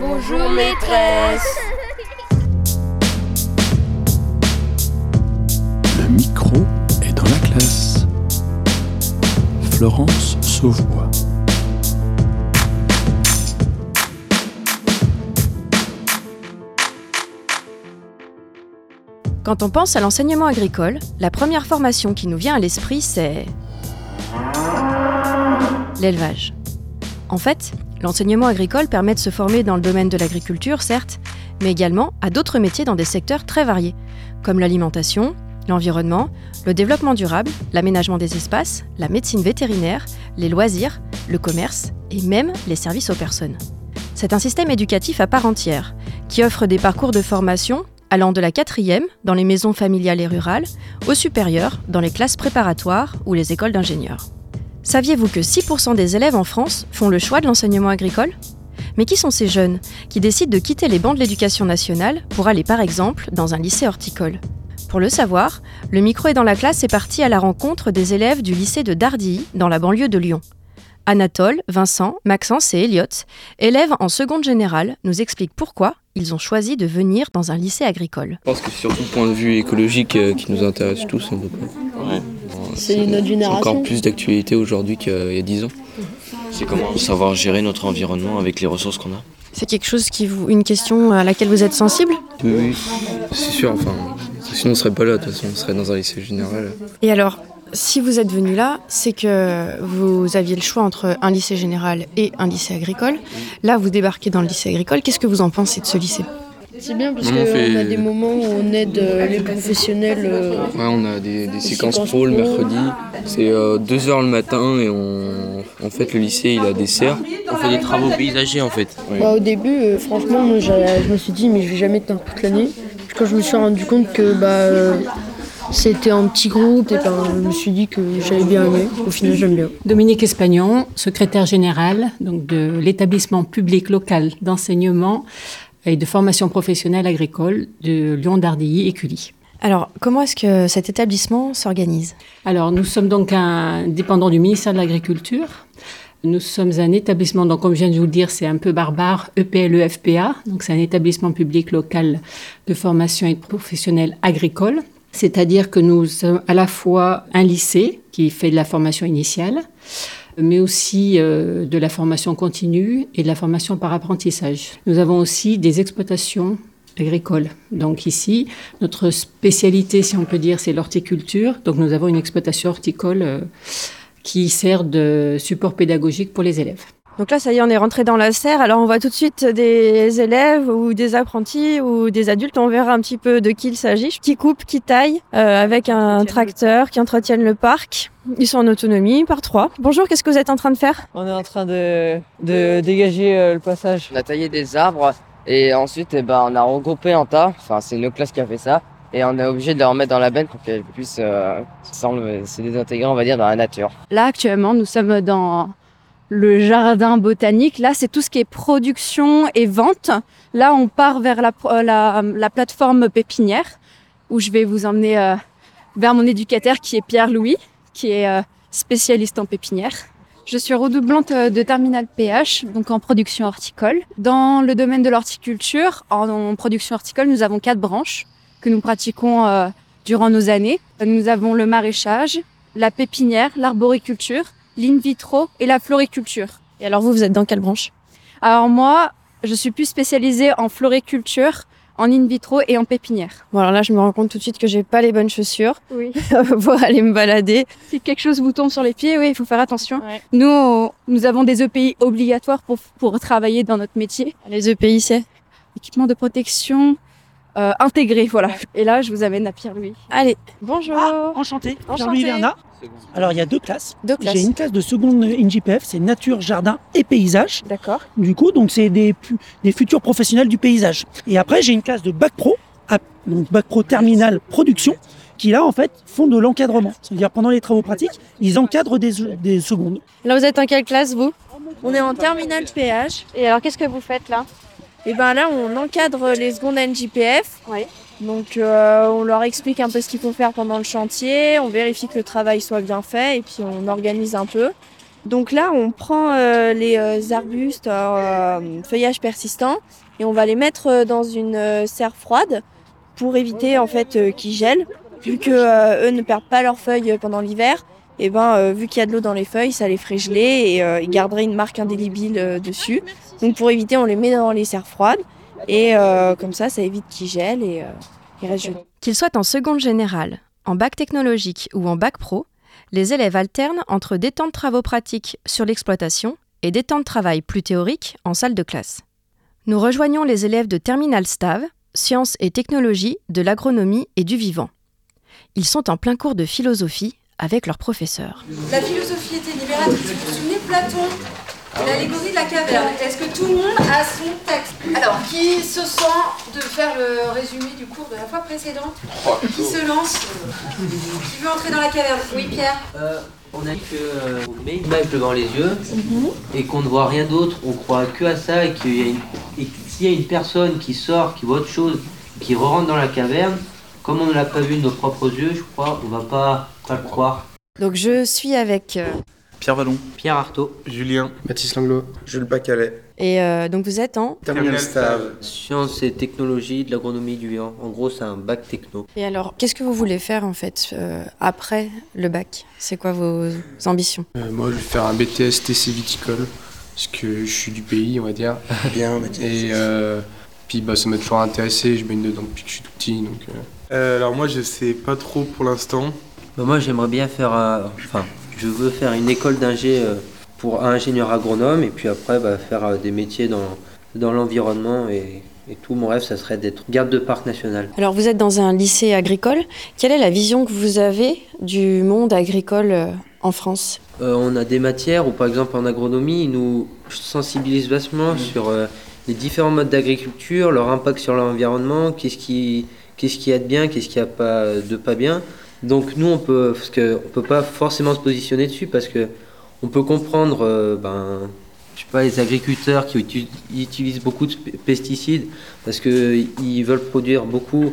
Bonjour maîtresse. Le micro est dans la classe. Florence Sauvois. Quand on pense à l'enseignement agricole, la première formation qui nous vient à l'esprit, c'est l'élevage. En fait, l'enseignement agricole permet de se former dans le domaine de l'agriculture, certes, mais également à d'autres métiers dans des secteurs très variés, comme l'alimentation, l'environnement, le développement durable, l'aménagement des espaces, la médecine vétérinaire, les loisirs, le commerce et même les services aux personnes. C'est un système éducatif à part entière, qui offre des parcours de formation allant de la quatrième, dans les maisons familiales et rurales, au supérieur, dans les classes préparatoires ou les écoles d'ingénieurs. Saviez-vous que 6% des élèves en France font le choix de l'enseignement agricole? Mais qui sont ces jeunes qui décident de quitter les bancs de l'éducation nationale pour aller par exemple dans un lycée horticole? Pour le savoir, le micro est dans la classe est parti à la rencontre des élèves du lycée de Dardilly, dans la banlieue de Lyon. Anatole, Vincent, Maxence et Elliot, élèves en seconde générale, nous expliquent pourquoi ils ont choisi de venir dans un lycée agricole. Je pense que c'est surtout le point de vue écologique euh, qui nous intéresse tous. un peu. C'est notre génération. encore plus d'actualité aujourd'hui qu'il y a 10 ans. C'est comment savoir gérer notre environnement avec les ressources qu'on a. C'est quelque chose qui vous, une question à laquelle vous êtes sensible Oui, oui, c'est sûr. Enfin, sinon on serait pas là. De toute façon, on serait dans un lycée général. Et alors, si vous êtes venu là, c'est que vous aviez le choix entre un lycée général et un lycée agricole. Là, vous débarquez dans le lycée agricole. Qu'est-ce que vous en pensez de ce lycée? C'est bien parce qu'on fait- a des moments où on aide euh, les professionnels. euh, Ouais, on a des, des séquences pro le mercredi. C'est 2h le matin et on, en fait le lycée il a des serres. On fait des travaux paysagers en fait. bah, au début, euh, franchement, moi, je me suis dit, mais je vais jamais tenir toute l'année. Quand je me suis rendu compte que bah, euh, c'était en petit groupe, et ben, je me suis dit que j'avais bien aimé. Au final, j'aime bien. Dominique Espagnon, secrétaire général donc de l'établissement public local d'enseignement et de formation professionnelle agricole de Lyon-Dardilly et Cully. Alors, comment est-ce que cet établissement s'organise? Alors, nous sommes donc un dépendant du ministère de l'Agriculture. Nous sommes un établissement, donc comme je viens de vous le dire, c'est un peu barbare, EPLE-FPA. Donc, c'est un établissement public local de formation et professionnelle agricole. C'est-à-dire que nous sommes à la fois un lycée qui fait de la formation initiale, mais aussi euh, de la formation continue et de la formation par apprentissage. Nous avons aussi des exploitations agricoles. Donc ici, notre spécialité, si on peut dire, c'est l'horticulture. Donc nous avons une exploitation horticole euh, qui sert de support pédagogique pour les élèves. Donc là, ça y est, on est rentré dans la serre. Alors, on voit tout de suite des élèves ou des apprentis ou des adultes. On verra un petit peu de qui il s'agit. Qui coupent, qui taillent, euh, avec un tracteur, qui entretiennent le parc. Ils sont en autonomie par trois. Bonjour, qu'est-ce que vous êtes en train de faire? On est en train de, de dégager euh, le passage. On a taillé des arbres et ensuite eh ben, on a regroupé en tas. Enfin, c'est nos classes qui a fait ça. Et on est obligé de les remettre dans la benne pour qu'elles puissent euh, se désintégrer, on va dire, dans la nature. Là, actuellement, nous sommes dans le jardin botanique. Là, c'est tout ce qui est production et vente. Là, on part vers la, la, la plateforme pépinière, où je vais vous emmener euh, vers mon éducateur qui est Pierre-Louis, qui est euh, spécialiste en pépinière. Je suis redoublante euh, de terminal PH, donc en production horticole. Dans le domaine de l'horticulture, en, production horticole, nous avons quatre branches que nous pratiquons durant nos années. Nous avons le maraîchage, la pépinière, l'arboriculture, l'in vitro et la floriculture. Et alors, vous, vous êtes dans quelle branche? Alors moi, je suis plus spécialisée en floriculture, en in vitro et en pépinière. Bon, alors là, je me rends compte tout de suite que j'ai pas les bonnes chaussures Oui. pour aller me balader. Si quelque chose vous tombe sur les pieds, oui, il faut faire attention. Nous, on- nous avons des EPI obligatoires pour, pour travailler dans notre métier. Les EPI, c'est? Équipement de protection euh, intégré, voilà. Et là, je vous amène à Pierre-Louis. Allez, bonjour. Enchanté, Enchanté. Jean-Louis Vernat. Alors il y a deux classes. Deux classes. J'ai une classe de seconde INJPF, c'est nature, jardin et paysage. D'accord. Du coup, donc c'est des, futurs professionnels du paysage. Et après, j'ai une classe de bac pro, donc bac pro terminal production, qui là en fait font de l'encadrement. C'est-à-dire pendant les travaux pratiques, ils encadrent des, des secondes. Là, vous êtes en quelle classe, vous? On est en terminale PH. Et alors, qu'est-ce que vous faites là? Et ben là, on encadre les secondes NJPF. Donc, euh, on leur explique un peu ce qu'il faut faire pendant le chantier. On vérifie que le travail soit bien fait et puis on organise un peu. Donc là, on prend euh, les euh, arbustes euh, feuillage persistant et on va les mettre dans une serre froide pour éviter en fait qu'ils gèlent. Vu que eux ne perdent pas leurs feuilles pendant l'hiver, et ben vu qu'il y a de l'eau dans les feuilles, ça les ferait geler et ils garderaient une marque indélébile dessus. Donc pour éviter, on les met dans les serres froides et comme ça, ça évite qu'ils gèlent et ils restent gelés. Qu'ils soient en seconde générale, en bac technologique ou en bac pro, les élèves alternent entre des temps de travaux pratiques sur l'exploitation et des temps de travail plus théoriques en salle de classe. Nous rejoignons les élèves de Terminal Stav, Sciences et Technologies de l'agronomie et du vivant. Ils sont en plein cours de philosophie avec leur professeur. La philosophie était libératrice. Vous vous souvenez Platon L'allégorie de la caverne. Est-ce que tout le monde a son texte Alors, qui se sent de faire le résumé du cours de la fois précédente Qui se lance Qui veut entrer dans la caverne Oui, Pierre euh, On a dit qu'on euh, met une image devant les yeux mhm. et qu'on ne voit rien d'autre. On croit que à ça et qu'il y a s'il y a une personne qui sort, qui voit autre chose, qui rentre dans la caverne, comme on ne l'a pas vu de nos propres yeux, je crois, on va pas, pas le croire. Donc je suis avec euh, Pierre Vallon. Pierre Artaud. Julien. Mathis Langlois. Jules Bacalet. Et euh, donc vous êtes en Terminal Stav. Sciences et technologies de l'agronomie du vivant. En gros, c'est un bac techno. Et alors, qu'est-ce que vous voulez faire en fait euh, après le bac? C'est quoi vos ambitions? Euh, Moi, je vais faire un BTS TC viticole parce que je suis du pays, on va dire. Bien. Et puis bah, ça m'a toujours intéressé. Je baigne dedans depuis que je suis tout petit, donc. alors moi, je sais pas trop pour l'instant. Bah, moi, j'aimerais bien faire, enfin, je veux faire une école d'ingé euh, pour ingénieur agronome et puis après bah, faire euh, des métiers dans, dans l'environnement et, tout mon rêve, ça serait d'être garde de parc national. Alors vous êtes dans un lycée agricole. Quelle est la vision que vous avez du monde agricole euh, en France? On a des matières où par exemple en agronomie, ils nous sensibilisent vachement sur les différents modes d'agriculture, leur impact sur l'environnement, qu'est-ce qui, qu'est-ce qui a de bien, qu'est-ce qui a pas de pas bien. Donc nous, on peut, parce que peut pas forcément se positionner dessus parce que on peut comprendre, euh, ben, je sais pas, les agriculteurs qui utilisent beaucoup de pesticides parce qu'ils veulent produire beaucoup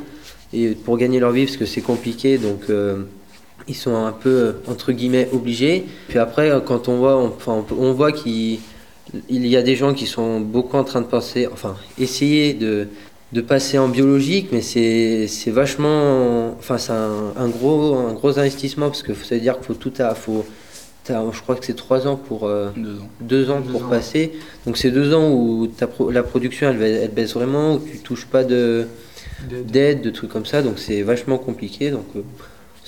et pour gagner leur vie parce que c'est compliqué, donc euh, ils sont un peu entre guillemets obligés. Puis après, quand on voit, enfin, on voit qu'il y a des gens qui sont beaucoup en train de penser, enfin, essayer de de passer en biologique, mais c'est vachement. Enfin, c'est un, gros, un gros investissement parce que ça veut dire qu'il faut tout à. Faut, je crois que c'est trois ans pour. Euh, deux ans. pour passer. Donc, c'est deux ans où la production elle, elle, baisse vraiment, où tu touches pas d'aide, de, de, trucs comme ça. Donc, c'est vachement compliqué. Donc, euh,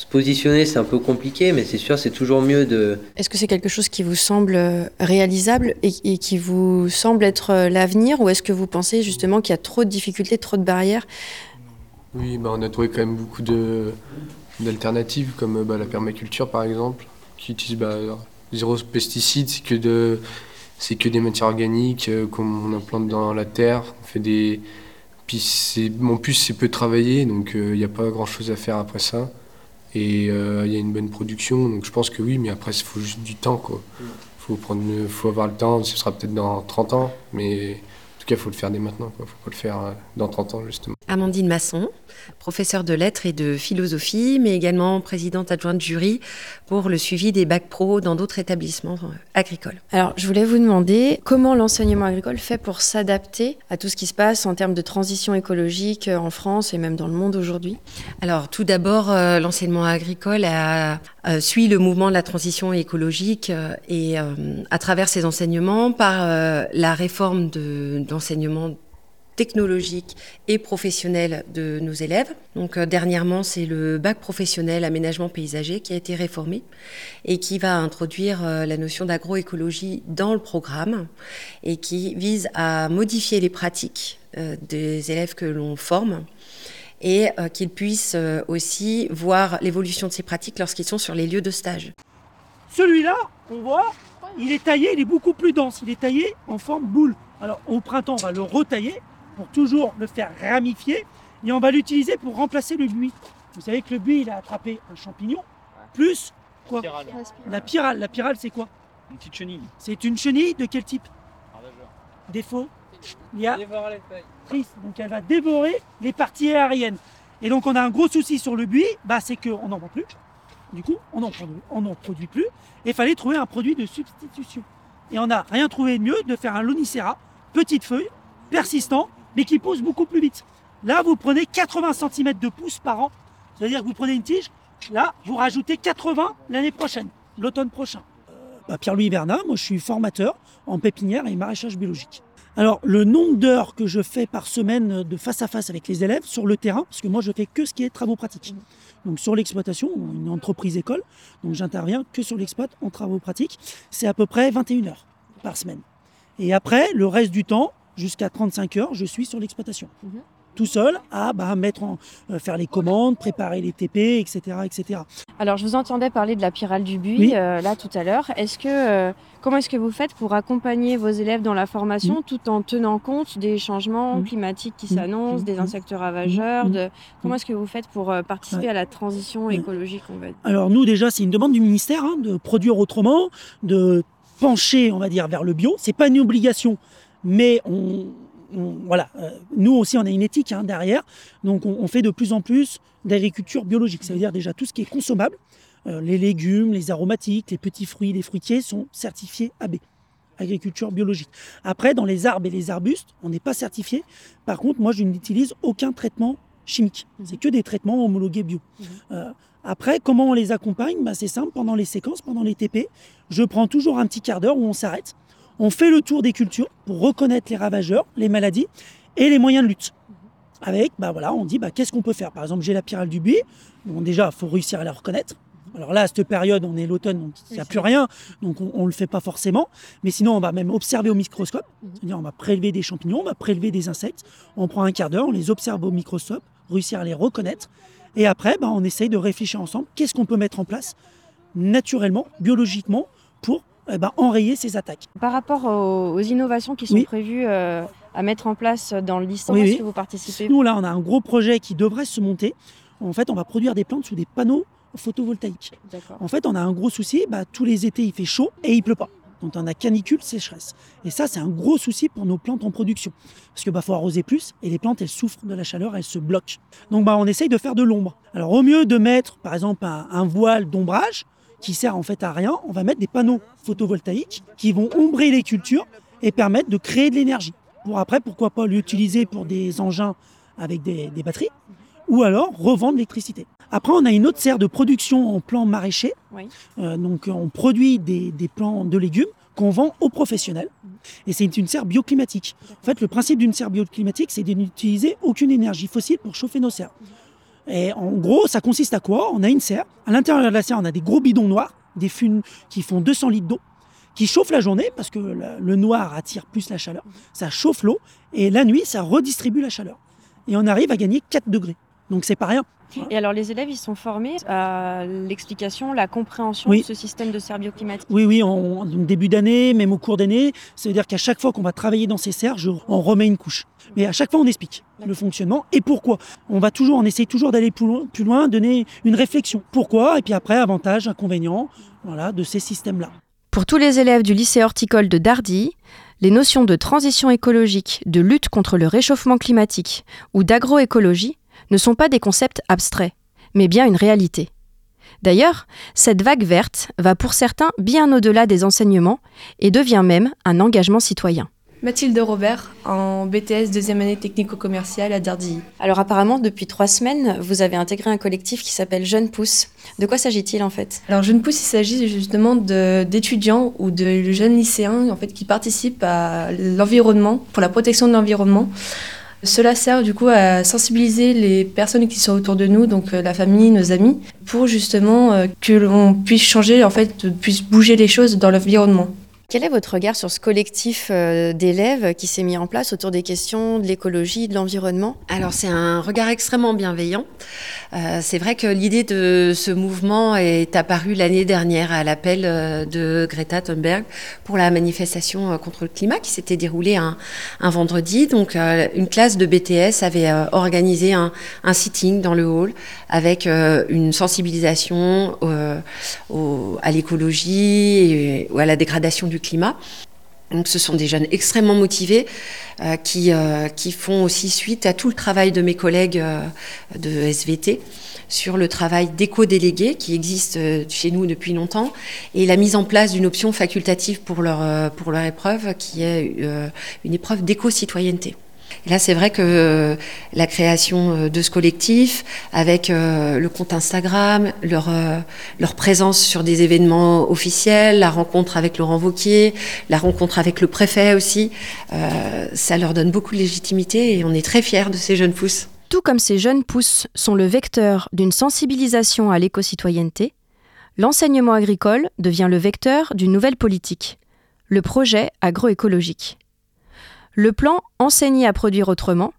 se positionner, c'est un peu compliqué, mais c'est sûr, c'est toujours mieux de. Est-ce que c'est quelque chose qui vous semble euh, réalisable et, qui vous semble être euh, l'avenir, ou est-ce que vous pensez justement qu'il y a trop de difficultés, trop de barrières? Oui, bah, on a trouvé quand même beaucoup de, d'alternatives, comme bah, la permaculture par exemple, qui utilise bah, zéro pesticide, c'est que de c'est que des matières organiques euh, qu'on implante dans la terre. On fait des. Puis en plus, c'est peu travaillé, donc il n'y a pas grand chose à faire après ça. Et euh, il y a une bonne production, donc je pense que oui, mais après, il faut juste du temps. Quoi. Faut, prendre, faut avoir le temps, ce sera peut-être dans 30 ans, mais en tout cas, il faut le faire dès maintenant. Il ne faut pas le faire euh, dans 30 ans, justement. Amandine Masson, professeure de lettres et de philosophie, mais également présidente adjointe de jury pour le suivi des bacs pro dans d'autres établissements euh, agricoles. Alors, je voulais vous demander comment l'enseignement agricole fait pour s'adapter à tout ce qui se passe en termes de transition écologique euh, en France et même dans le monde aujourd'hui Alors, tout d'abord, euh, l'enseignement agricole suit le mouvement de la transition écologique et à travers ses enseignements, par la réforme d'enseignement technologique et professionnelle de nos élèves. Donc euh, dernièrement, c'est le bac professionnel aménagement paysager qui a été réformé et qui va introduire euh, la notion d'agroécologie dans le programme et qui vise à modifier les pratiques euh, des élèves que l'on forme et qu'ils puissent aussi voir l'évolution de ces pratiques lorsqu'ils sont sur les lieux de stage. Celui-là, on voit, il est taillé, il est beaucoup plus dense, il est taillé en forme boule. Alors au printemps, on va le retailler pour toujours le faire ramifier et on va l'utiliser pour remplacer le buis. Vous savez que le buis, il a attrapé un champignon, plus quoi La pyrale. La pyrale, c'est quoi? Une petite chenille. C'est une chenille de quel type? Défaut Il y a triste. Donc elle va dévorer les parties aériennes. Et donc on a un gros souci sur le buis, bah, c'est qu'on n'en voit plus. Du coup, on n'en produit, on en produit plus. Et il fallait trouver un produit de substitution. Et on n'a rien trouvé de mieux de faire un lonicera, petite feuille, persistant, mais qui pousse beaucoup plus vite. Là, vous prenez 80 cm de pouce par an. C'est-à-dire que vous prenez une tige, là, vous rajoutez 80 l'année prochaine, l'automne prochain. Euh, bah, Pierre-Louis Bernat, moi je suis formateur en pépinière et maraîchage biologique. Alors, le nombre d'heures que je fais par semaine de face à face avec les élèves sur le terrain, parce que moi je fais que ce qui est travaux pratiques. Donc sur l'exploitation, une entreprise école, donc j'interviens que sur l'exploit en travaux pratiques, c'est à peu près 21 heures par semaine. Et après, le reste du temps, jusqu'à 35 heures, je suis sur l'exploitation. Tout seul à bah, mettre en, euh, faire les commandes, préparer les TP, etc., etc. Alors, je vous entendais parler de la pyrale du buis Oui. euh, là tout à l'heure. Est-ce que euh, comment est-ce que vous faites pour accompagner vos élèves dans la formation Mm. tout en tenant compte des changements Mm. climatiques qui s'annoncent, des insectes ravageurs de... Comment Mm. est-ce que vous faites pour participer Ouais. à la transition écologique on va dire? Alors nous déjà, c'est une demande du ministère hein, de produire autrement, de pencher, on va dire, vers le bio. C'est pas une obligation, mais on, on- voilà, euh, nous aussi on a une éthique hein, derrière, donc on, on fait de plus en plus d'agriculture biologique. Ça veut dire déjà tout ce qui est consommable, euh, les légumes, les aromatiques, les petits fruits, les fruitiers sont certifiés AB. Agriculture biologique. Après, dans les arbres et les arbustes, on n'est pas certifié. Par contre, moi, je n'utilise aucun traitement chimique. C'est que des traitements homologués bio. Euh, après, comment on les accompagne? Bah, C'est simple, pendant les séquences, pendant les TP, je prends toujours un petit quart d'heure où on s'arrête. On fait le tour des cultures pour reconnaître les ravageurs, les maladies et les moyens de lutte. Avec, bah voilà, on dit bah, qu'est-ce qu'on peut faire? Par exemple, j'ai la pyrale du buis. Bon, déjà, il faut réussir à la reconnaître. Alors là, à cette période, on est l'automne, donc il n'y a plus rien, donc on ne le fait pas forcément. Mais sinon, on va même observer au microscope. C'est-à-dire, on va prélever des champignons, on va prélever des insectes. On prend un quart d'heure, on les observe au microscope, réussir à les reconnaître. Et après, bah, on essaye de réfléchir ensemble, qu'est-ce qu'on peut mettre en place naturellement, biologiquement, pour eh ben, enrayer ces attaques. Par rapport aux, aux innovations qui sont Oui. prévues euh, à mettre en place dans le lycée, Oui, est-ce oui. que vous participez Nous, là, on a un gros projet qui devrait se monter. En fait, on va produire des plantes sous des panneaux photovoltaïques. D'accord. En fait, on a un gros souci, bah, tous les étés, il fait chaud et il pleut pas. Donc, on a canicule, sécheresse. Et ça, c'est un gros souci pour nos plantes en production. Parce que bah, faut arroser plus et les plantes, elles souffrent de la chaleur, elles se bloquent. Donc, bah, on essaye de faire de l'ombre. Alors, au mieux de mettre, par exemple, un, un voile d'ombrage qui sert en fait à rien, on va mettre des panneaux photovoltaïques qui vont ombrer les cultures et permettre de créer de l'énergie. Pour après, pourquoi pas l'utiliser pour des engins avec des, des batteries ou alors revendre l'électricité. Après, on a une autre serre de production en plants maraîchers. Oui. Euh, donc, on produit des, des plants de légumes qu'on vend aux professionnels. Et c'est une serre bioclimatique. En fait, le principe d'une serre bioclimatique, c'est de n'utiliser aucune énergie fossile pour chauffer nos serres. Et en gros, ça consiste à quoi? On a une serre. À l'intérieur de la serre, on a des gros bidons noirs, des funes qui font 200 litres d'eau, qui chauffent la journée parce que le, le noir attire plus la chaleur. Ça chauffe l'eau et la nuit, ça redistribue la chaleur. Et on arrive à gagner 4 degrés. Donc c'est pas rien. Et alors, les élèves, ils sont formés à l'explication, la compréhension Oui. de ce système de serre bioclimatique Oui, oui, en, en début d'année, même au cours d'année, ça veut dire qu'à chaque fois qu'on va travailler dans ces serres, je- on remet une couche. Mais à chaque fois, on explique le fonctionnement et pourquoi. On va toujours, on essaye toujours d'aller plus loin, plus loin, donner une réflexion. Pourquoi? Et puis après, avantages, inconvénients, voilà, de ces systèmes-là. Pour tous les élèves du lycée horticole de Dardy, les notions de transition écologique, de lutte contre le réchauffement climatique ou d'agroécologie ne sont pas des concepts abstraits, mais bien une réalité. D'ailleurs, cette vague verte va pour certains bien au-delà des enseignements et devient même un engagement citoyen. Mathilde Robert, en BTS deuxième année technico-commerciale à Dardilly. Alors apparemment, depuis trois semaines, vous avez intégré un collectif qui s'appelle Jeunes Pousses. De quoi s'agit-il en fait? Alors Jeune Pousse, il s'agit justement d'étudiants ou de jeunes lycéens en fait, qui participent à l'environnement, pour la protection de l'environnement. Cela sert du coup à sensibiliser les personnes qui sont autour de nous, donc euh, la famille, nos amis, pour justement euh, que l'on puisse changer, en fait, puisse bouger les choses dans l'environnement. Quel est votre regard sur ce collectif euh, d'élèves qui s'est mis en place autour des questions de l'écologie, de l'environnement? Alors c'est un regard extrêmement bienveillant. Euh, c'est vrai que l'idée de ce mouvement est apparue l'année dernière à l'appel euh, de Greta Thunberg pour la manifestation contre le climat qui s'était déroulée un, vendredi. Donc une classe de BTS avait organisé un, sitting dans le hall avec une sensibilisation à l'écologie ou à la dégradation du climat. Donc ce sont des jeunes extrêmement motivés euh, qui, euh, qui font aussi suite à tout le travail de mes collègues euh, de SVT sur le travail d'éco-délégués qui existe chez nous depuis longtemps et la mise en place d'une option facultative pour leur, pour leur épreuve qui est une épreuve d'éco-citoyenneté. Et là, c'est vrai que euh, la création euh, de ce collectif, avec euh, le compte Instagram, leur, leur présence sur des événements officiels, la rencontre avec Laurent Vauquier, la rencontre avec le préfet aussi, ça leur donne beaucoup de légitimité et on est très fiers de ces jeunes pousses. Tout comme ces jeunes pousses sont le vecteur d'une sensibilisation à l'éco-citoyenneté, l'enseignement agricole devient le vecteur d'une nouvelle politique, le projet agroécologique. Le plan Enseigner à produire autrement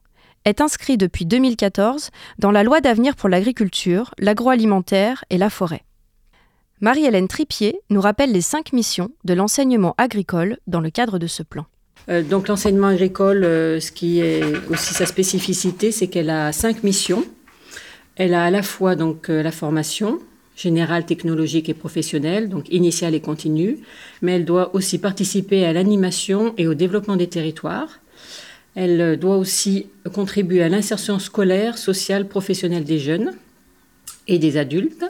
est inscrit depuis 2014 dans la loi d'avenir pour l'agriculture, l'agroalimentaire et la forêt. Marie-Hélène Tripier nous rappelle les cinq missions de l'enseignement agricole dans le cadre de ce plan. Euh, donc l'enseignement agricole, euh, ce qui est aussi sa spécificité, c'est qu'elle a cinq missions. Elle a à la fois donc euh, la formation générale, technologique et professionnelle, donc initiale et continue, mais elle doit aussi participer à l'animation et au développement des territoires. Elle euh, doit aussi contribuer à l'insertion scolaire, sociale, professionnelle des jeunes et des adultes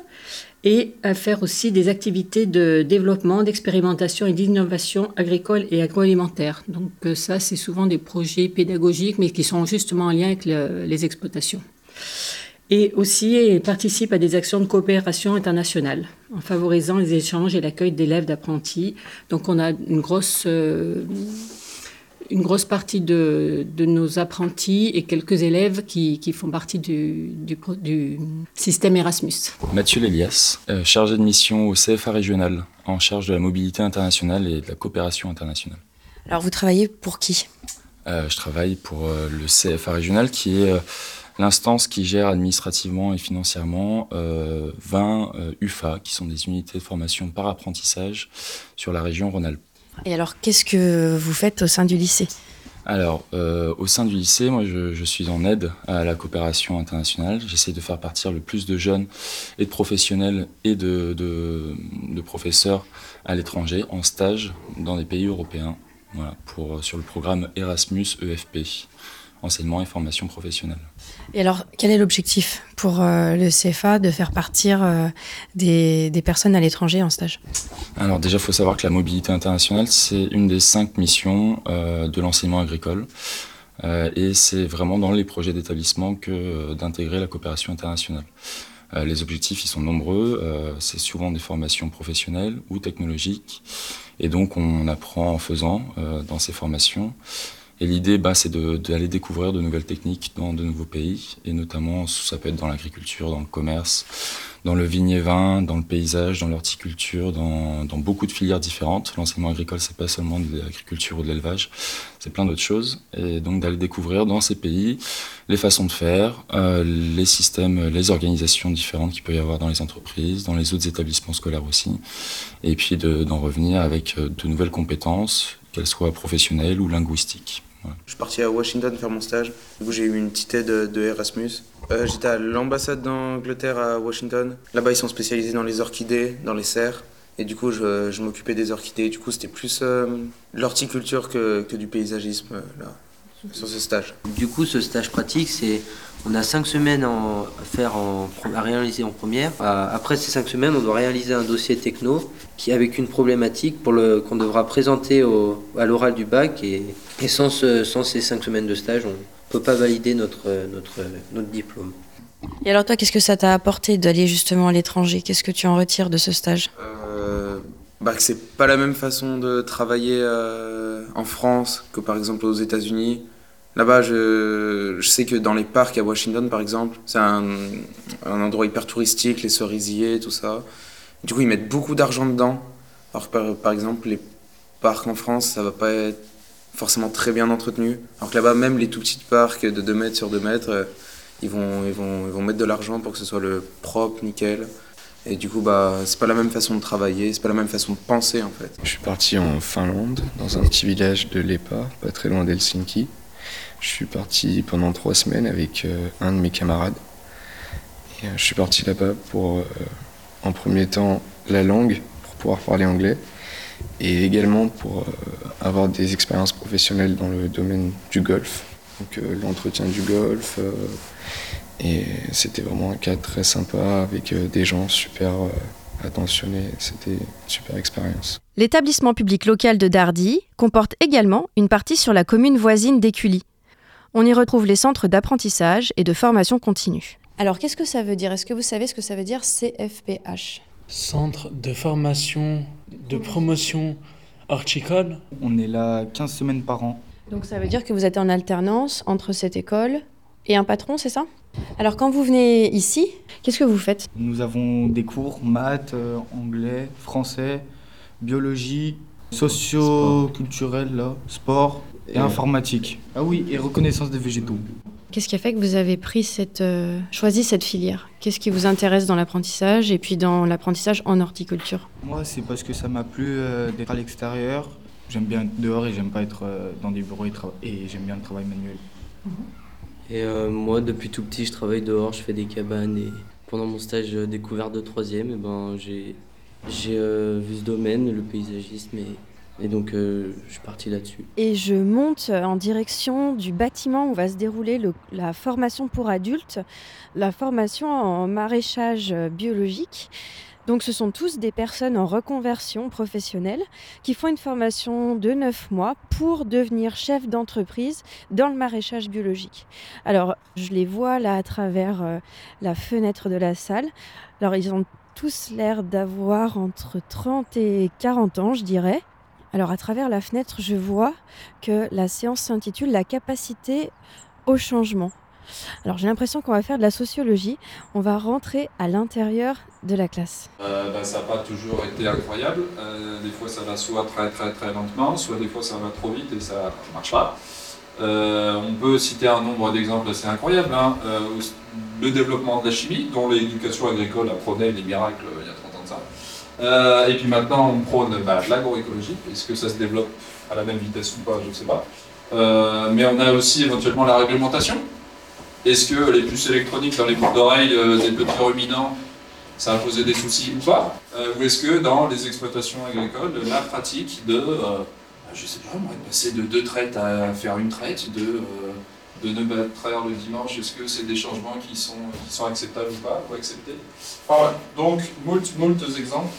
et à faire aussi des activités de développement, d'expérimentation et d'innovation agricole et agroalimentaire. Donc euh, ça, c'est souvent des projets pédagogiques, mais qui sont justement en lien avec le- les exploitations. Et aussi, elle participe à des actions de coopération internationale, en favorisant les échanges et l'accueil d'élèves, d'apprentis. Donc on a une grosse... euh, une grosse partie de, de nos apprentis et quelques élèves qui, qui font partie du, du système Erasmus. Mathieu Lélias, euh, chargé de mission au CFA régional, en charge de la mobilité internationale et de la coopération internationale. Alors vous travaillez pour qui? Euh, je travaille pour le CFA régional, qui est euh, l'instance qui gère administrativement et financièrement euh, 20 euh, UFA, qui sont des unités de formation par apprentissage sur la région Rhône-Alpes. Et alors qu'est-ce que vous faites au sein du lycée? Alors, euh, au sein du lycée, moi, je, je suis en aide à la coopération internationale. J'essaie de faire partir le plus de jeunes et de professionnels et de, de, de professeurs à l'étranger, en stage dans des pays européens, voilà, pour, sur le programme Erasmus EFP, enseignement et formation professionnelle. Et alors, quel est l'objectif pour euh, le CFA de faire partir euh, des, des personnes à l'étranger en stage? Alors déjà, il faut savoir que la mobilité internationale, c'est une des cinq missions euh, de l'enseignement agricole. Et c'est vraiment dans les projets d'établissement que d'intégrer la coopération internationale. Les objectifs, ils sont nombreux. C'est souvent des formations professionnelles ou technologiques. Et donc, on apprend en faisant dans ces formations. Et l'idée, bah, c'est d'aller découvrir de nouvelles techniques dans de nouveaux pays. Et notamment, ça peut être dans l'agriculture, dans le commerce, dans le vigné-vin, dans le paysage, dans l'horticulture, dans, beaucoup de filières différentes. L'enseignement agricole, c'est pas seulement de l'agriculture ou de l'élevage, c'est plein d'autres choses. Et donc d'aller découvrir dans ces pays les façons de faire, euh, les systèmes, les organisations différentes qu'il peut y avoir dans les entreprises, dans les autres établissements scolaires aussi. Et puis de- d'en revenir avec euh, de nouvelles compétences, qu'elles soient professionnelles ou linguistiques. Je suis parti à Washington faire mon stage. Coup, j'ai eu une petite aide de Erasmus. Euh, J'étais à l'ambassade d'Angleterre à Washington. Là-bas, ils sont spécialisés dans les orchidées, dans les serres. Et du coup, je, m'occupais des orchidées. Du coup, c'était plus euh, l'horticulture que, que du paysagisme, euh, là, sur ce stage. Du coup, ce stage pratique, c'est on a cinq semaines en- à faire en, à réaliser en première. À- Après ces cinq semaines, on doit réaliser un dossier techno qui avec une problématique pour le qu'on devra présenter au, à l'oral du bac et, et sans, ce- sans ces cinq semaines de stage, on peut pas valider notre notre notre diplôme. Et alors toi, qu'est-ce que ça t'a apporté d'aller justement à l'étranger? Qu'est-ce que tu en retires de ce stage? Euh, bah, que c'est pas la même façon de travailler euh, en France que par exemple aux États-Unis. Là-bas, je, sais que dans les parcs à Washington, par exemple, c'est un, endroit hyper touristique, les cerisiers, tout ça. Du coup, ils mettent beaucoup d'argent dedans. Alors que par, par exemple, les parcs en France, ça va pas être forcément très bien entretenu. Alors que là-bas, même les tout petits parcs de 2 mètres sur 2 mètres, euh, ils vont, ils, vont, ils vont mettre de l'argent pour que ce soit le propre, nickel. Et du coup, bah, c'est pas la même façon de travailler, c'est pas la même façon de penser en fait. Je suis parti en Finlande, dans un petit village de Lepa, pas très loin d'Helsinki. Je suis parti pendant trois semaines avec euh, un de mes camarades. Euh, je suis parti là-bas pour, euh, en premier temps, la langue, pour pouvoir parler anglais. et également pour avoir des expériences professionnelles dans le domaine du golf, donc l'entretien du golf. et c'était vraiment un cadre très sympa avec des gens super attentionnés. C'était une super expérience. L'établissement public local de Dardy comporte également une partie sur la commune voisine d'Écully. On y retrouve les centres d'apprentissage et de formation continue. Alors, qu'est-ce que ça veut dire? Est-ce que vous savez ce que ça veut dire CFPH Centre de formation, de promotion horticole. On est là 15 semaines par an. Donc, ça veut dire que vous êtes en alternance entre cette école et un patron, c'est ça? Alors, quand vous venez ici, qu'est-ce que vous faites? Nous avons des cours maths, euh, anglais, français, biologie, socio-culturel, là, sport et Et- informatique. Ah oui, et reconnaissance des végétaux. Qu'est-ce qui a fait que vous avez pris cette, euh, choisi cette filière? Qu'est-ce qui vous intéresse dans l'apprentissage et puis dans l'apprentissage en horticulture? Moi, c'est parce que ça m'a plu euh, d'être à l'extérieur. J'aime bien être dehors et j'aime pas être euh, dans des bureaux et, j'aime bien le travail manuel. Et euh, moi, depuis tout petit, je travaille dehors, je fais des cabanes. Et pendant mon stage euh, découvert de troisième, et ben, j'ai euh, vu ce domaine, le paysagisme, et, donc euh, je suis parti là-dessus. Et je monte en direction du bâtiment où va se dérouler le- la formation pour adultes, la formation en maraîchage biologique. Donc ce sont tous des personnes en reconversion professionnelle qui font une formation de 9 mois pour devenir chef d'entreprise dans le maraîchage biologique. Alors je les vois là à travers euh, la fenêtre de la salle. Alors ils ont tous l'air d'avoir entre 30 et 40 ans, je dirais. Alors à travers la fenêtre, je vois que la séance s'intitule La capacité au changement. Alors j'ai l'impression qu'on va faire de la sociologie. On va rentrer à l'intérieur de la classe. Euh, ben, ça n'a pas toujours été incroyable. Euh, des fois, ça va soit très très très lentement, soit des fois ça va trop vite et ça ne marche pas. Euh, on peut citer un nombre d'exemples assez incroyables. hein. Le développement de la chimie, dont l'éducation agricole apprenait les miracles il y a 30 ans de ça. Et puis maintenant, on prône de l'agroécologie. Est-ce que ça se développe à la même vitesse ou pas Je ne sais pas. Mais on a aussi éventuellement la réglementation. Est-ce que les puces électroniques dans les boucles d'oreilles euh, des petits ruminants, ça a posé des soucis ou pas Euh, Ou est-ce que dans les exploitations agricoles, la pratique de, euh, je sais pas, moi, de passer de deux traites à faire une traite, de, de ne pas traire le dimanche, est-ce que c'est des changements qui sont, acceptables ou pas, ou. Donc, moult, moult exemples.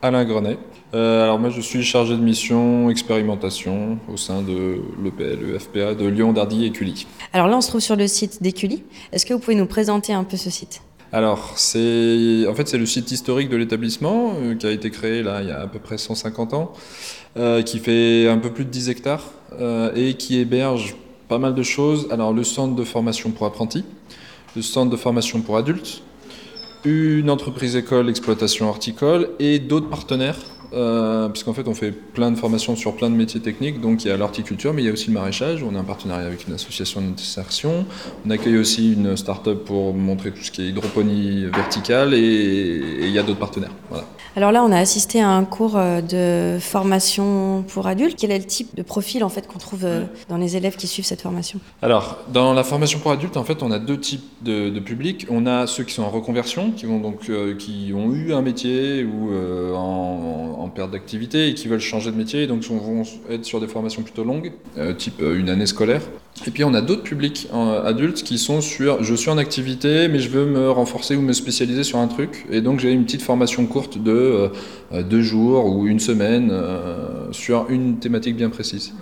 Alain Grenet. Euh, alors moi je suis chargé de mission expérimentation au sein de l'EPL, EFPA de Lyon, Dardy et Cully. Alors là, on se trouve sur le site d'Écully. Est-ce que vous pouvez nous présenter un peu ce site? Alors, c'est en fait c'est le site historique de l'établissement euh, qui a été créé là il y a à peu près 150 ans, euh, qui fait un peu plus de 10 hectares et qui héberge pas mal de choses. Alors le centre de formation pour apprentis, le centre de formation pour adultes, une entreprise école exploitation horticole et d'autres partenaires. Euh, puisqu'en fait on fait plein de formations sur plein de métiers techniques, donc il y a l'horticulture, mais il y a aussi le maraîchage, on a un partenariat avec une association d'insertion, on accueille aussi une start-up pour montrer tout ce qui est hydroponie verticale, et, et il y a d'autres partenaires. Voilà. Alors là, on a assisté à un cours euh, de formation pour adultes. Quel est le type de profil en fait qu'on trouve euh, dans les élèves qui suivent cette formation? Alors, dans la formation pour adultes, en fait, on a deux types de, de publics. On a ceux qui sont en reconversion, qui, vont donc, euh, qui ont eu un métier ou euh, en, en perte d'activité et qui veulent changer de métier, et donc vont être sur des formations plutôt longues, euh, type euh, une année scolaire. Et puis on a d'autres publics euh, adultes qui sont sur je suis en activité, mais je veux me renforcer ou me spécialiser sur un truc, et donc j'ai une petite formation courte de deux jours ou une semaine sur une thématique bien précise.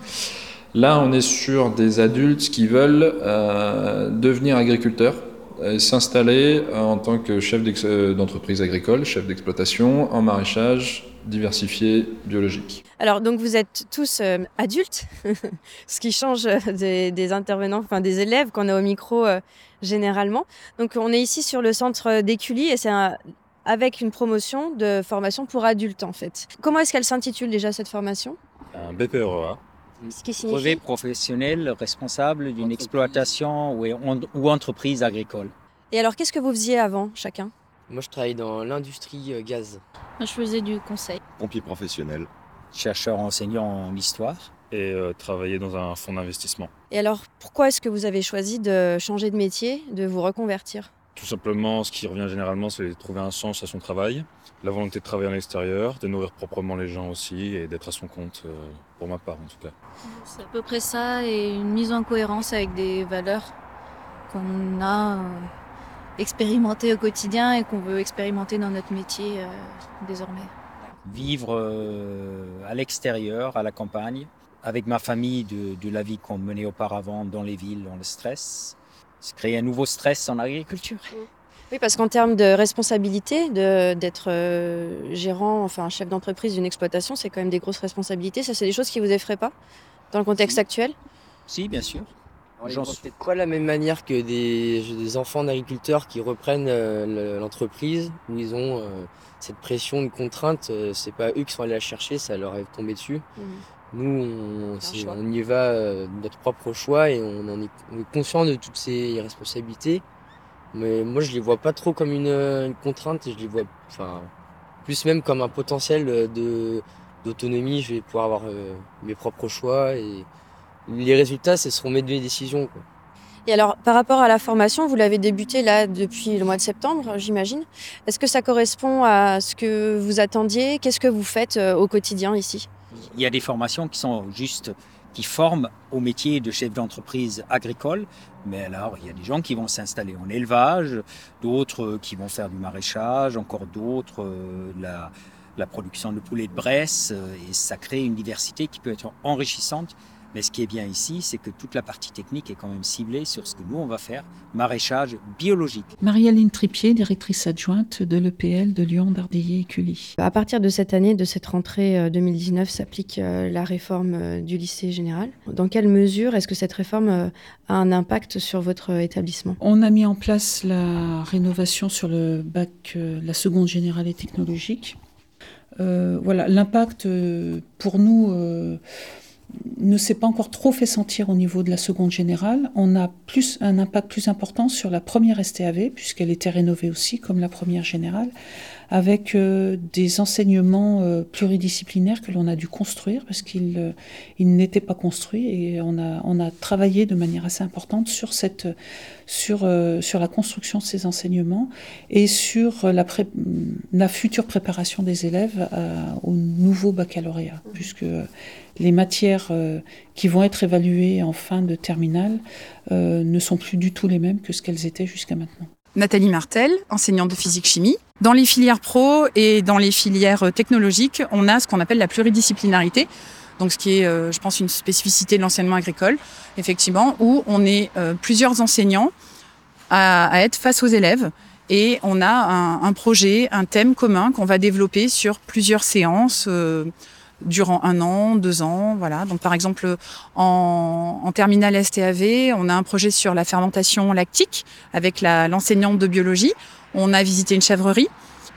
Là, on est sur des adultes qui veulent devenir agriculteurs, s'installer euh, en tant que chef euh, d'entreprise agricole, chef d'exploitation, en maraîchage diversifié, biologique. Alors donc vous êtes tous euh, adultes, ce qui change euh, des, des intervenants, enfin des élèves qu'on a au micro euh, généralement. Donc on est ici sur le centre d'Écully et c'est un- avec une promotion de formation pour adultes en fait. Comment est-ce qu'elle s'intitule déjà cette formation? Un BPREA. Ce qui signifie Brevet professionnel responsable d'une exploitation ou, ou entreprise agricole. Et alors qu'est-ce que vous faisiez avant chacun? Moi, je travaille dans l'industrie euh, gaz. Moi, je faisais du conseil. Pompier professionnel. Chercheur enseignant en histoire. Et euh, travailler dans un fonds d'investissement. Et alors pourquoi est-ce que vous avez choisi de changer de métier, de vous reconvertir? Tout simplement, ce qui revient généralement, c'est de trouver un sens à son travail, la volonté de travailler à l'extérieur, de nourrir proprement les gens aussi et d'être à son compte, euh, pour ma part en tout cas. C'est à peu près ça et une mise en cohérence avec des valeurs qu'on a euh, expérimentées au quotidien et qu'on veut expérimenter dans notre métier euh, désormais. Vivre à l'extérieur, à la campagne, avec ma famille de, de la vie qu'on menait auparavant dans les villes, dans le stress. Se créer un nouveau stress en agriculture. Oui, parce qu'en termes de responsabilité, d'être euh, gérant, enfin chef d'entreprise d'une exploitation, c'est quand même des grosses responsabilités. Ça, c'est des choses qui vous effraient pas dans le contexte actuel? Si, bien sûr. C'est peut-être pas la même manière que des, des enfants d'agriculteurs qui reprennent euh, l'entreprise, où ils ont euh, cette pression, une contrainte. c'est pas eux qui sont allés la chercher, ça leur est tombé dessus. Mmh. Nous, on, on, y va de notre propre choix et on, en est, on est conscient de toutes ces responsabilités. Mais moi, je les vois pas trop comme une, une contrainte, je les vois enfin, plus même comme un potentiel de, d'autonomie. Je vais pouvoir avoir euh, mes propres choix et les résultats, ce seront mes décisions. Quoi. Et alors, par rapport à la formation, vous l'avez débuté là depuis le mois de septembre, j'imagine. Est-ce que ça correspond à ce que vous attendiez? Qu'est-ce que vous faites euh, au quotidien ici? Il y a des formations qui sont juste qui forment au métier de chef d'entreprise agricole. Mais alors, il y a des gens qui vont s'installer en élevage, d'autres qui vont faire du maraîchage, encore d'autres euh, la, la production de poulet de Bresse. Euh, et ça crée une diversité qui peut être enrichissante mais ce qui est bien ici, c'est que toute la partie technique est quand même ciblée sur ce que nous, on va faire, maraîchage biologique. Marie-Aline Tripier, directrice adjointe de l'EPL de Lyon, Dardilly et Cully. À partir de cette année, de cette rentrée 2019, euh, s'applique euh, la réforme euh, du lycée général. Dans quelle mesure est-ce que cette réforme a un impact sur votre établissement? On a mis en place la rénovation sur le bac, la seconde générale et technologique. voilà, l'impact pour nous ne s'est pas encore trop fait sentir au niveau de la seconde générale. On a plus un impact plus important sur la première STAV, puisqu'elle était rénovée aussi comme la première générale, avec euh, des enseignements euh, pluridisciplinaires que l'on a dû construire, parce qu'ils euh, n'étaient pas construits, et on a, on a travaillé de manière assez importante sur, cette, sur, sur la construction de ces enseignements et sur la, la future préparation des élèves au nouveau baccalauréat, puisque les matières euh, qui vont être évaluées en fin de terminale euh, ne sont plus du tout les mêmes que ce qu'elles étaient jusqu'à maintenant. Nathalie Martel, enseignante de physique-chimie. Dans les filières pro et dans les filières technologiques, on a ce qu'on appelle la pluridisciplinarité. Donc, ce qui est, euh, je pense, une spécificité de l'enseignement agricole, effectivement, où on est plusieurs enseignants à, être face aux élèves et on a un, un projet, un thème commun qu'on va développer sur plusieurs séances durant un an, deux ans. Voilà. Donc, par exemple, en, en terminale STAV, on a un projet sur la fermentation lactique avec l'enseignante de biologie. On a visité une chèvrerie.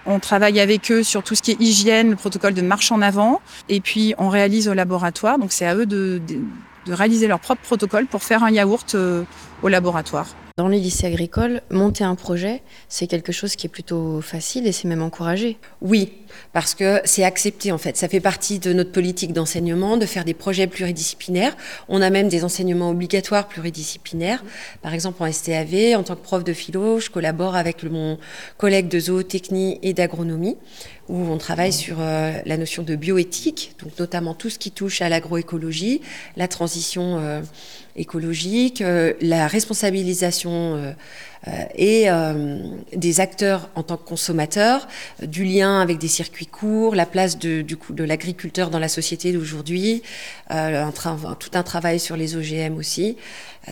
On travaille avec eux sur tout ce qui est hygiène, le protocole de marche en avant. Et puis, on réalise au laboratoire. Donc, c'est à eux de, de, réaliser leur propre protocole pour faire un yaourt euh, au laboratoire. Dans les lycées agricoles, monter un projet, c'est quelque chose qui est plutôt facile et c'est même encouragé. Oui, parce que c'est accepté en fait. Ça fait partie de notre politique d'enseignement de faire des projets pluridisciplinaires. On a même des enseignements obligatoires pluridisciplinaires. Par exemple, en STAV, en tant que prof de philo, je collabore avec mon collègue de zootechnie et d'agronomie où on travaille sur euh, la notion de bioéthique, donc notamment tout ce qui touche à l'agroécologie, la transition euh, écologique, euh, la responsabilisation et des acteurs en tant que consommateurs, du lien avec des circuits courts, la place de, du coup, de l'agriculteur dans la société d'aujourd'hui, tout un travail sur les OGM aussi.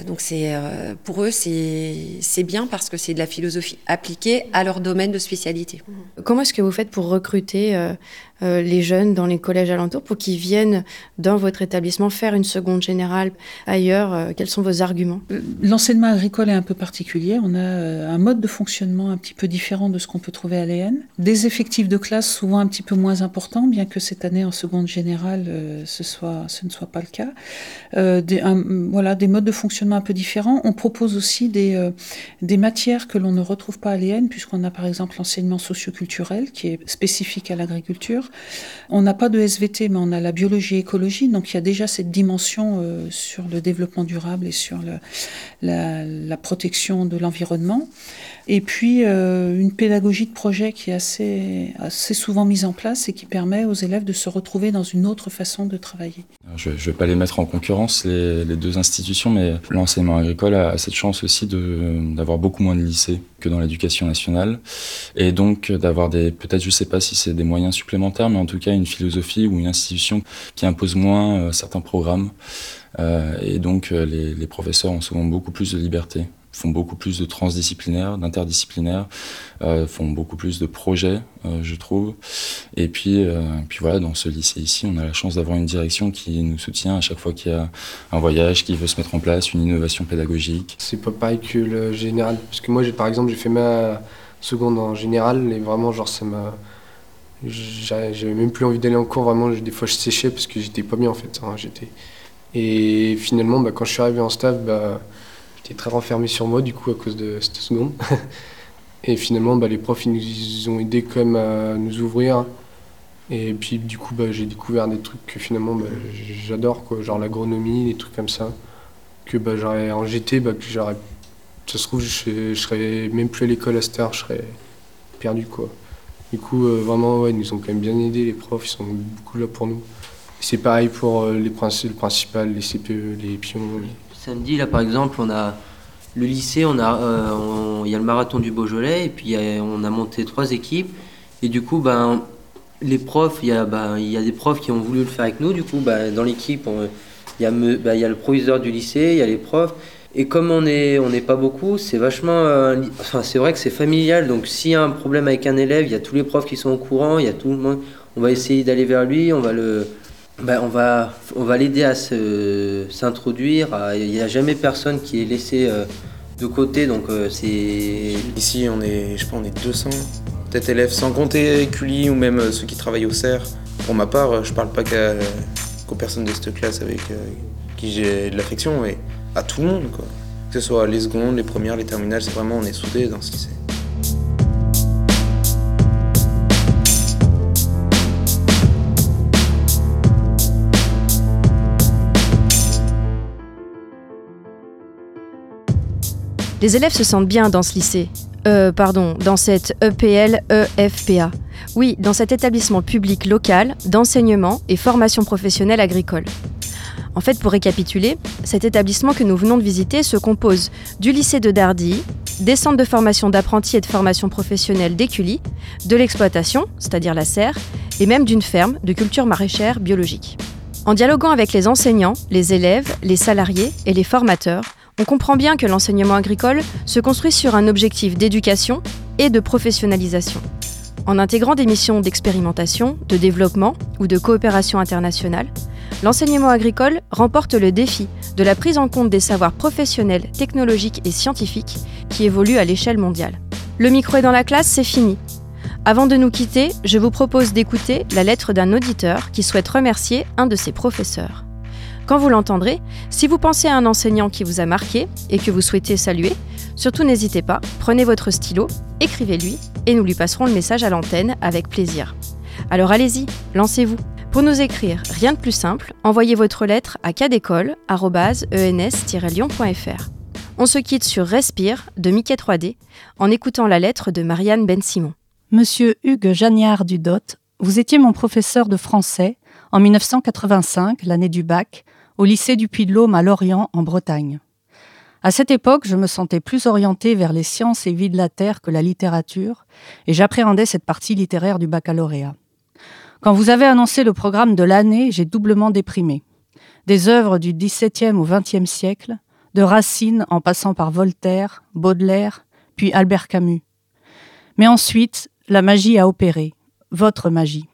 Donc c'est pour eux c'est bien parce que c'est de la philosophie appliquée à leur domaine de spécialité. Comment est-ce que vous faites pour recruter euh, euh, les jeunes dans les collèges alentours pour qu'ils viennent dans votre établissement faire une seconde générale ailleurs euh, Quels sont vos arguments? L'enseignement agricole est un peu particulier. On a un mode de fonctionnement un petit peu différent de ce qu'on peut trouver à l'EN. Des effectifs de classe souvent un petit peu moins importants, bien que cette année en seconde générale ce, soit, ce ne soit pas le cas. Des, voilà, des modes de fonctionnement un peu différents. On propose aussi des, des matières que l'on ne retrouve pas à l'EN, puisqu'on a par exemple l'enseignement socioculturel qui est spécifique à l'agriculture. On n'a pas de SVT, mais on a la biologie et écologie, donc il y a déjà cette dimension euh, sur le développement durable et sur la, la, protection de l'environnement. Et puis euh, une pédagogie de projet qui est assez, assez souvent mise en place et qui permet aux élèves de se retrouver dans une autre façon de travailler. Je ne vais pas les mettre en concurrence, les, deux institutions, mais l'enseignement agricole a, cette chance aussi d'avoir beaucoup moins de lycées que dans l'éducation nationale, et donc d'avoir des, peut-être je ne sais pas si c'est des moyens supplémentaires, mais en tout cas une philosophie ou une institution qui impose moins euh, certains programmes, euh, et donc les professeurs ont souvent beaucoup plus de liberté font beaucoup plus de transdisciplinaires, d'interdisciplinaires, euh, font beaucoup plus de projets, euh, je trouve. Et puis, euh, puis voilà, dans ce lycée ici, on a la chance d'avoir une direction qui nous soutient à chaque fois qu'il y a un voyage qui veut se mettre en place, une innovation pédagogique. C'est pas pareil que le général, parce que moi, par exemple, j'ai fait ma seconde en général et vraiment, genre, ça m'a j'avais même plus envie d'aller en cours vraiment des fois je séchais parce que j'étais pas bien en fait hein, et finalement bah, quand je suis arrivé en staff bah, j'étais très renfermé sur moi du coup à cause de cette seconde. et finalement, bah, les profs ils nous ont aidé quand même à nous ouvrir. Et puis du coup, bah, j'ai découvert des trucs que finalement bah, j'adore, quoi, genre l'agronomie, des trucs comme ça. Que bah, j'aurais en GT, bah, que j'aurais. Ça se trouve, je, serais même plus à l'école à cette heure, je serais perdu quoi. Du coup, euh, vraiment, ouais, ils nous ont quand même bien aidés, les profs, ils sont beaucoup là pour nous. C'est pareil pour euh, les principes, le principal, les CPE, les pions. Samedi, là, par exemple, on a le lycée, on a, euh, il y a le marathon du Beaujolais, et puis on a monté trois équipes. Et du coup, ben, les profs, il y, a, ben, il y a des profs qui ont voulu le faire avec nous. Du coup, ben, dans l'équipe, il y, a, le proviseur du lycée, il y a les profs. Et comme on n'est pas beaucoup, c'est vachement. Euh, enfin, c'est vrai que c'est familial. Donc, s'il y a un problème avec un élève, il y a tous les profs qui sont au courant, il y a tout le monde. On va essayer d'aller vers lui, on va le ben, on va, on va l'aider à s'introduire. Il n'y a jamais personne qui est laissé euh, de côté, donc euh, c'est... Ici, on est, je on est 200, peut-être élèves, sans compter Cully ou même euh, ceux qui travaillent au CERF. Pour ma part, je parle pas qu'aux personnes de cette classe avec qui j'ai de l'affection, mais à tout le monde, quoi. Que ce soit les secondes, les premières, les terminales, c'est vraiment, on est soudés dans ce lycée. Les élèves se sentent bien dans ce lycée. Euh, pardon, dans cette E EPL EFPA. Oui, dans cet établissement public local d'enseignement et formation professionnelle agricole. En fait, pour récapituler, cet établissement que nous venons de visiter se compose du lycée de Dardy, des centres de formation d'apprentis et de formation professionnelle d'Écully, de l'exploitation, c'est-à-dire la serre, et même d'une ferme de culture maraîchère biologique. En dialoguant avec les enseignants, les élèves, les salariés et les formateurs, on comprend bien que l'enseignement agricole se construit sur un objectif d'éducation et de professionnalisation. En intégrant des missions d'expérimentation, de développement ou de coopération internationale, l'enseignement agricole remporte le défi de la prise en compte des savoirs professionnels, technologiques et scientifiques qui évoluent à l'échelle mondiale. Le micro est dans la classe, c'est fini. Avant de nous quitter, je vous propose d'écouter la lettre d'un auditeur qui souhaite remercier un de ses professeurs. Quand vous l'entendrez, si vous pensez à un enseignant qui vous a marqué et que vous souhaitez saluer, surtout n'hésitez pas, prenez votre stylo, écrivez-lui et nous lui passerons le message à l'antenne avec plaisir. Alors allez-y, lancez-vous. Pour nous écrire, rien de plus simple, envoyez votre lettre à cadécole.ens-lyon.fr. On se quitte sur Respire de Mickey 3D en écoutant la lettre de Marianne Ben Simon. Monsieur Hugues Jagnard du DOT, vous étiez mon professeur de français en 1985, l'année du bac, au lycée du Puy-de-Laume à Lorient, en Bretagne. À cette époque, je me sentais plus orientée vers les sciences et vie de la terre que la littérature, et j'appréhendais cette partie littéraire du baccalauréat. Quand vous avez annoncé le programme de l'année, j'ai doublement déprimé. Des œuvres du XVIIe au XXe siècle, de Racine en passant par Voltaire, Baudelaire, puis Albert Camus. Mais ensuite, la magie a opéré, votre magie,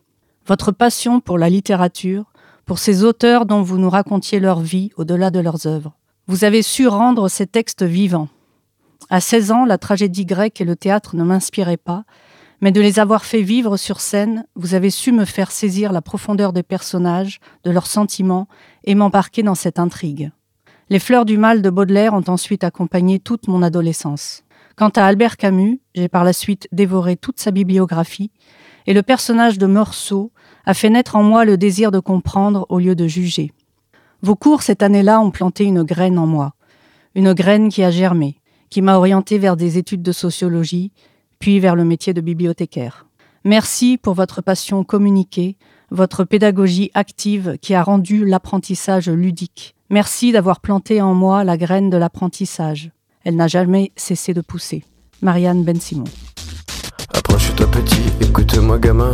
votre passion pour la littérature, pour ces auteurs dont vous nous racontiez leur vie au-delà de leurs œuvres. Vous avez su rendre ces textes vivants. À 16 ans, la tragédie grecque et le théâtre ne m'inspiraient pas, mais de les avoir fait vivre sur scène, vous avez su me faire saisir la profondeur des personnages, de leurs sentiments, et m'embarquer dans cette intrigue. Les fleurs du mal de Baudelaire ont ensuite accompagné toute mon adolescence. Quant à Albert Camus, j'ai par la suite dévoré toute sa bibliographie, et le personnage de Meursault a fait naître en moi le désir de comprendre au lieu de juger. Vos cours cette année-là ont planté une graine en moi, une graine qui a germé, qui m'a orienté vers des études de sociologie, puis vers le métier de bibliothécaire. Merci pour votre passion communiquée, votre pédagogie active qui a rendu l'apprentissage ludique. Merci d'avoir planté en moi la graine de l'apprentissage. Elle n'a jamais cessé de pousser. Marianne Ben Simon. Approche-toi petit, écoute-moi gamin.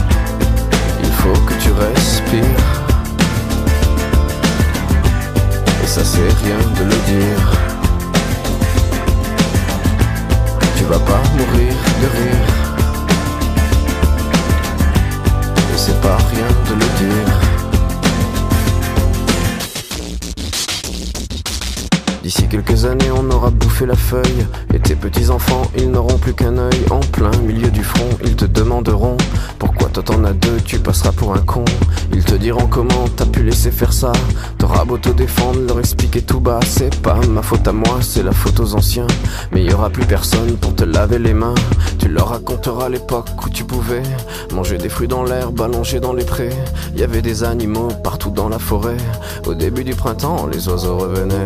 Faut que tu respires. Et ça c'est rien de le dire. Tu vas pas mourir de rire. Et c'est pas rien de le dire. D'ici quelques années, on aura bouffé la feuille. Et tes petits-enfants, ils n'auront plus qu'un œil. En plein milieu du front, ils te demanderont Pourquoi toi t'en as deux, tu passeras pour un con. Ils te diront comment t'as pu laisser faire ça. T'auras beau te défendre, leur expliquer tout bas. C'est pas ma faute à moi, c'est la faute aux anciens. Mais y aura plus personne pour te laver les mains. Tu leur raconteras l'époque où tu pouvais manger des fruits dans l'herbe, allonger dans les prés. Y avait des animaux partout dans la forêt. Au début du printemps, les oiseaux revenaient.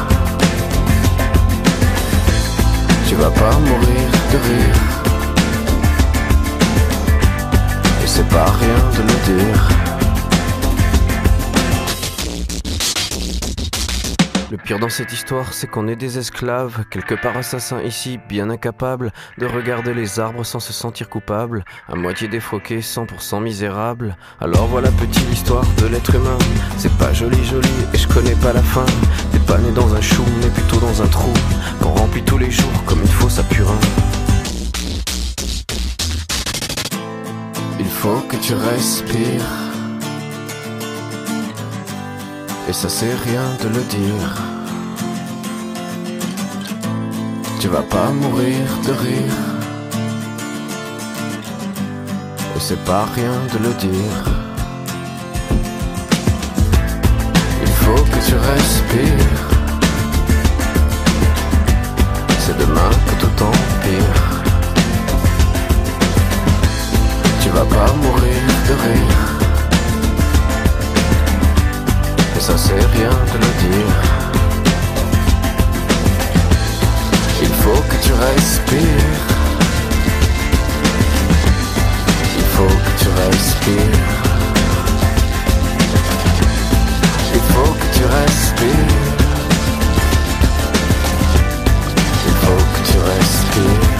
Tu vas pas mourir de rire. Et c'est pas rien de le dire. Le pire dans cette histoire, c'est qu'on est des esclaves, quelque part assassins ici, bien incapables de regarder les arbres sans se sentir coupables, à moitié défroqués, 100% misérables. Alors voilà petite l'histoire de l'être humain. C'est pas joli joli et je connais pas la fin. Pas né dans un chou, mais plutôt dans un trou, qu'on remplit tous les jours comme une fosse à purin. Il faut que tu respires. Et ça c'est rien de le dire. Tu vas pas mourir de rire. Et c'est pas rien de le dire. tu respires. C'est demain que tout empire. Tu vas pas mourir de rire. Et ça c'est rien de le dire. Il faut que tu respires. Il faut que tu respires. Il faut que tu respires. Il faut que tu respires.